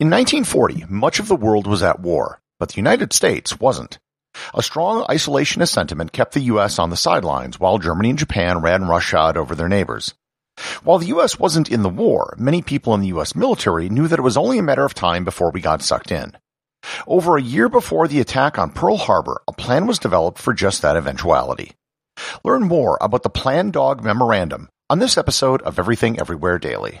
In 1940, much of the world was at war, but the United States wasn't. A strong isolationist sentiment kept the US on the sidelines while Germany and Japan ran roughshod over their neighbors. While the US wasn't in the war, many people in the US military knew that it was only a matter of time before we got sucked in. Over a year before the attack on Pearl Harbor, a plan was developed for just that eventuality. Learn more about the Plan Dog Memorandum on this episode of Everything Everywhere Daily.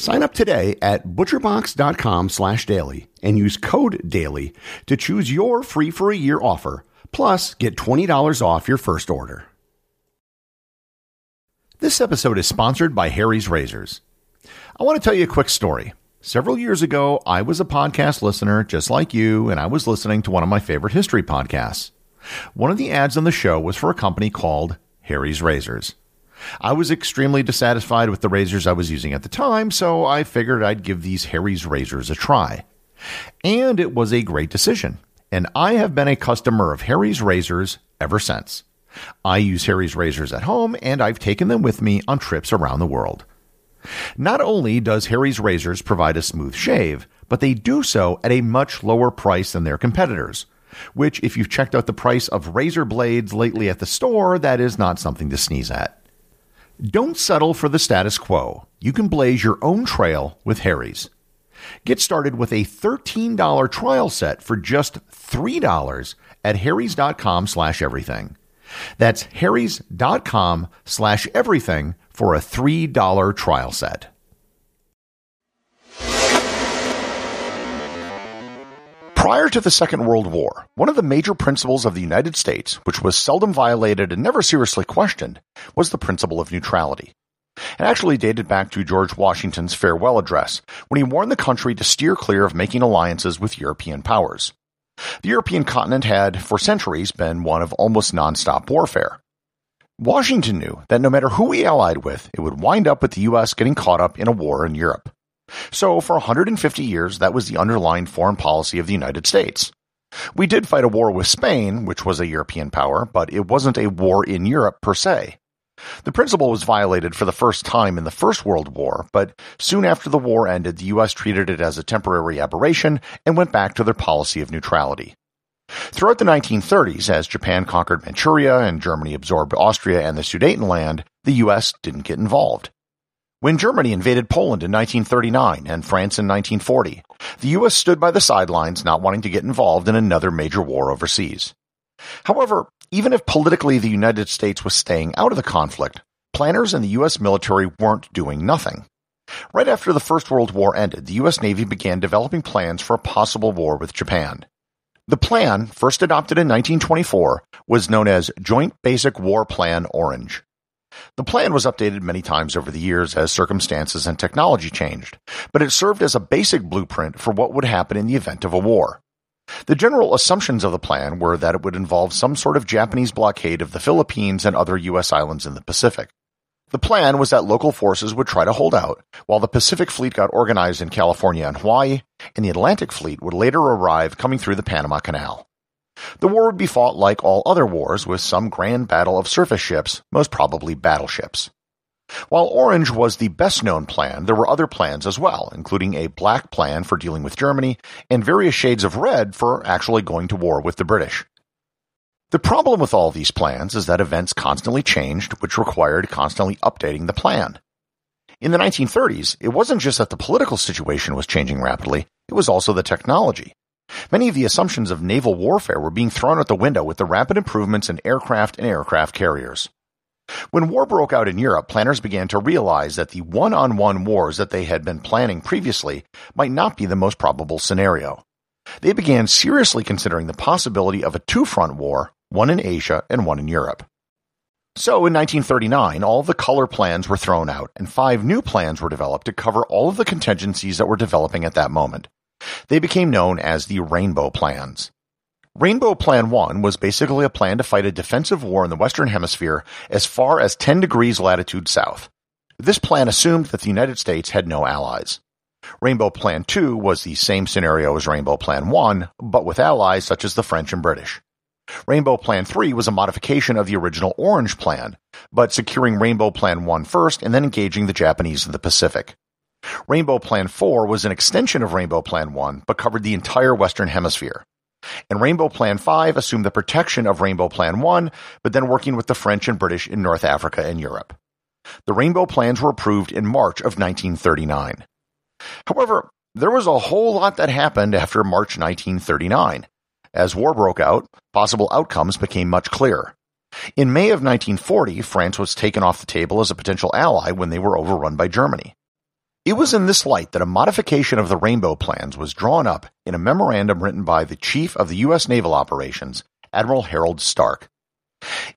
Sign up today at butcherbox.com slash daily and use code DAILY to choose your free for a year offer, plus get $20 off your first order. This episode is sponsored by Harry's Razors. I want to tell you a quick story. Several years ago, I was a podcast listener just like you, and I was listening to one of my favorite history podcasts. One of the ads on the show was for a company called Harry's Razors. I was extremely dissatisfied with the razors I was using at the time, so I figured I'd give these Harry's razors a try. And it was a great decision, and I have been a customer of Harry's razors ever since. I use Harry's razors at home, and I've taken them with me on trips around the world. Not only does Harry's razors provide a smooth shave, but they do so at a much lower price than their competitors. Which, if you've checked out the price of razor blades lately at the store, that is not something to sneeze at. Don't settle for the status quo. You can blaze your own trail with Harry's. Get started with a $13 trial set for just $3 at harrys.com slash everything. That's harrys.com slash everything for a $3 trial set. Prior to the Second World War, one of the major principles of the United States, which was seldom violated and never seriously questioned, was the principle of neutrality. It actually dated back to George Washington's farewell address, when he warned the country to steer clear of making alliances with European powers. The European continent had, for centuries, been one of almost nonstop warfare. Washington knew that no matter who he allied with, it would wind up with the U.S. getting caught up in a war in Europe. So for 150 years, that was the underlying foreign policy of the United States. We did fight a war with Spain, which was a European power, but it wasn't a war in Europe per se. The principle was violated for the first time in the First World War, but soon after the war ended, the US treated it as a temporary aberration and went back to their policy of neutrality. Throughout the 1930s, as Japan conquered Manchuria and Germany absorbed Austria and the Sudetenland, the US didn't get involved. When Germany invaded Poland in 1939 and France in 1940, the U.S. stood by the sidelines not wanting to get involved in another major war overseas. However, even if politically the United States was staying out of the conflict, planners in the U.S. military weren't doing nothing. Right after the First World War ended, the U.S. Navy began developing plans for a possible war with Japan. The plan, first adopted in 1924, was known as Joint Basic War Plan Orange. The plan was updated many times over the years as circumstances and technology changed, but it served as a basic blueprint for what would happen in the event of a war. The general assumptions of the plan were that it would involve some sort of Japanese blockade of the Philippines and other U.S. islands in the Pacific. The plan was that local forces would try to hold out, while the Pacific Fleet got organized in California and Hawaii, and the Atlantic Fleet would later arrive coming through the Panama Canal. The war would be fought like all other wars with some grand battle of surface ships, most probably battleships. While Orange was the best known plan, there were other plans as well, including a black plan for dealing with Germany and various shades of red for actually going to war with the British. The problem with all these plans is that events constantly changed, which required constantly updating the plan. In the 1930s, it wasn't just that the political situation was changing rapidly, it was also the technology. Many of the assumptions of naval warfare were being thrown out the window with the rapid improvements in aircraft and aircraft carriers. When war broke out in Europe, planners began to realize that the one-on-one wars that they had been planning previously might not be the most probable scenario. They began seriously considering the possibility of a two-front war one in Asia and one in Europe. So in 1939, all the color plans were thrown out and five new plans were developed to cover all of the contingencies that were developing at that moment. They became known as the Rainbow Plans. Rainbow Plan 1 was basically a plan to fight a defensive war in the Western Hemisphere as far as 10 degrees latitude south. This plan assumed that the United States had no allies. Rainbow Plan 2 was the same scenario as Rainbow Plan 1, but with allies such as the French and British. Rainbow Plan 3 was a modification of the original Orange Plan, but securing Rainbow Plan 1 first and then engaging the Japanese in the Pacific. Rainbow Plan 4 was an extension of Rainbow Plan 1, but covered the entire Western Hemisphere. And Rainbow Plan 5 assumed the protection of Rainbow Plan 1, but then working with the French and British in North Africa and Europe. The Rainbow plans were approved in March of 1939. However, there was a whole lot that happened after March 1939. As war broke out, possible outcomes became much clearer. In May of 1940, France was taken off the table as a potential ally when they were overrun by Germany. It was in this light that a modification of the Rainbow Plans was drawn up in a memorandum written by the Chief of the U.S. Naval Operations, Admiral Harold Stark.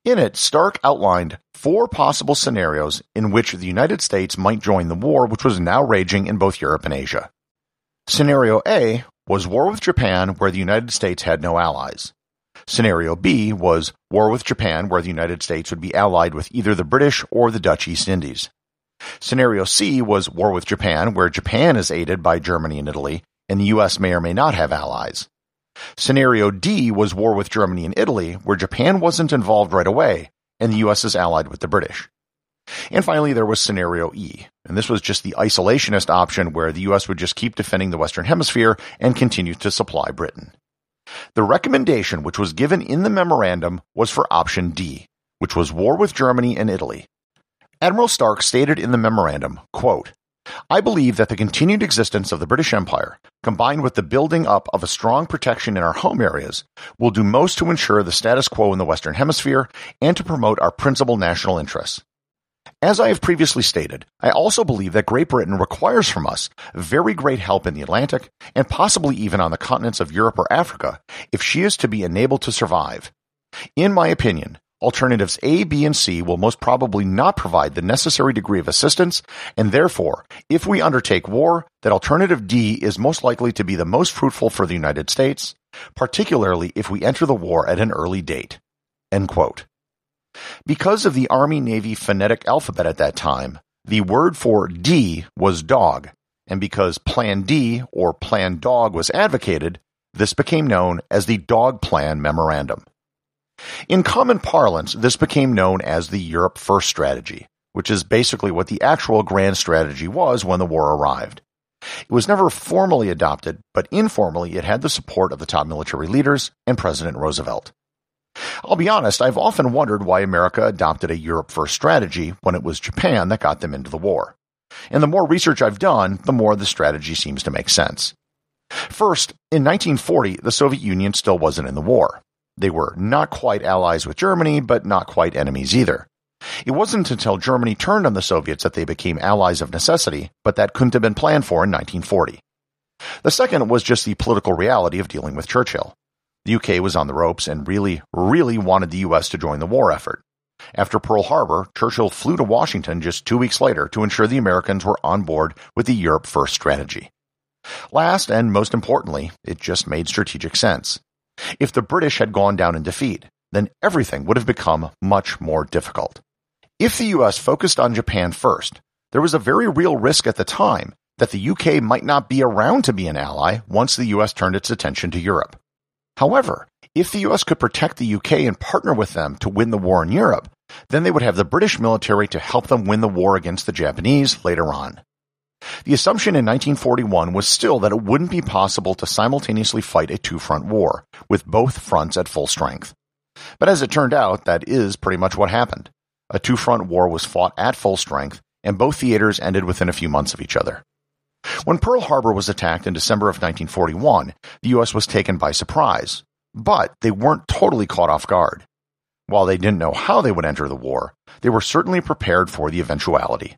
In it, Stark outlined four possible scenarios in which the United States might join the war which was now raging in both Europe and Asia. Scenario A was war with Japan where the United States had no allies. Scenario B was war with Japan where the United States would be allied with either the British or the Dutch East Indies. Scenario C was war with Japan where Japan is aided by Germany and Italy and the US may or may not have allies. Scenario D was war with Germany and Italy where Japan wasn't involved right away and the US is allied with the British. And finally, there was scenario E, and this was just the isolationist option where the US would just keep defending the Western Hemisphere and continue to supply Britain. The recommendation which was given in the memorandum was for option D, which was war with Germany and Italy. Admiral Stark stated in the memorandum, quote, I believe that the continued existence of the British Empire, combined with the building up of a strong protection in our home areas, will do most to ensure the status quo in the Western Hemisphere and to promote our principal national interests. As I have previously stated, I also believe that Great Britain requires from us very great help in the Atlantic and possibly even on the continents of Europe or Africa if she is to be enabled to survive. In my opinion, alternatives A, B, and C will most probably not provide the necessary degree of assistance, and therefore, if we undertake war, that alternative D is most likely to be the most fruitful for the United States, particularly if we enter the war at an early date. End quote. Because of the Army Navy phonetic alphabet at that time, the word for D was dog, and because Plan D or Plan Dog was advocated, this became known as the Dog Plan Memorandum. In common parlance, this became known as the Europe First strategy, which is basically what the actual grand strategy was when the war arrived. It was never formally adopted, but informally it had the support of the top military leaders and President Roosevelt. I'll be honest, I've often wondered why America adopted a Europe first strategy when it was Japan that got them into the war. And the more research I've done, the more the strategy seems to make sense. First, in 1940, the Soviet Union still wasn't in the war. They were not quite allies with Germany, but not quite enemies either. It wasn't until Germany turned on the Soviets that they became allies of necessity, but that couldn't have been planned for in 1940. The second was just the political reality of dealing with Churchill. The UK was on the ropes and really, really wanted the US to join the war effort. After Pearl Harbor, Churchill flew to Washington just two weeks later to ensure the Americans were on board with the Europe First strategy. Last and most importantly, it just made strategic sense. If the British had gone down in defeat, then everything would have become much more difficult. If the US focused on Japan first, there was a very real risk at the time that the UK might not be around to be an ally once the US turned its attention to Europe. However, if the US could protect the UK and partner with them to win the war in Europe, then they would have the British military to help them win the war against the Japanese later on. The assumption in 1941 was still that it wouldn't be possible to simultaneously fight a two-front war, with both fronts at full strength. But as it turned out, that is pretty much what happened. A two front war was fought at full strength, and both theaters ended within a few months of each other. When Pearl Harbor was attacked in December of 1941, the U.S. was taken by surprise, but they weren't totally caught off guard. While they didn't know how they would enter the war, they were certainly prepared for the eventuality.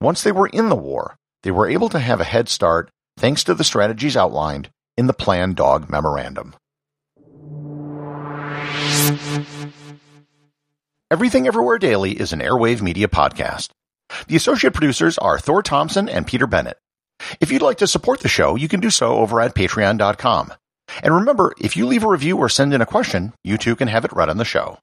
Once they were in the war, they were able to have a head start thanks to the strategies outlined in the Plan Dog Memorandum. Everything Everywhere Daily is an Airwave Media podcast. The associate producers are Thor Thompson and Peter Bennett. If you'd like to support the show, you can do so over at patreon.com. And remember, if you leave a review or send in a question, you too can have it read on the show.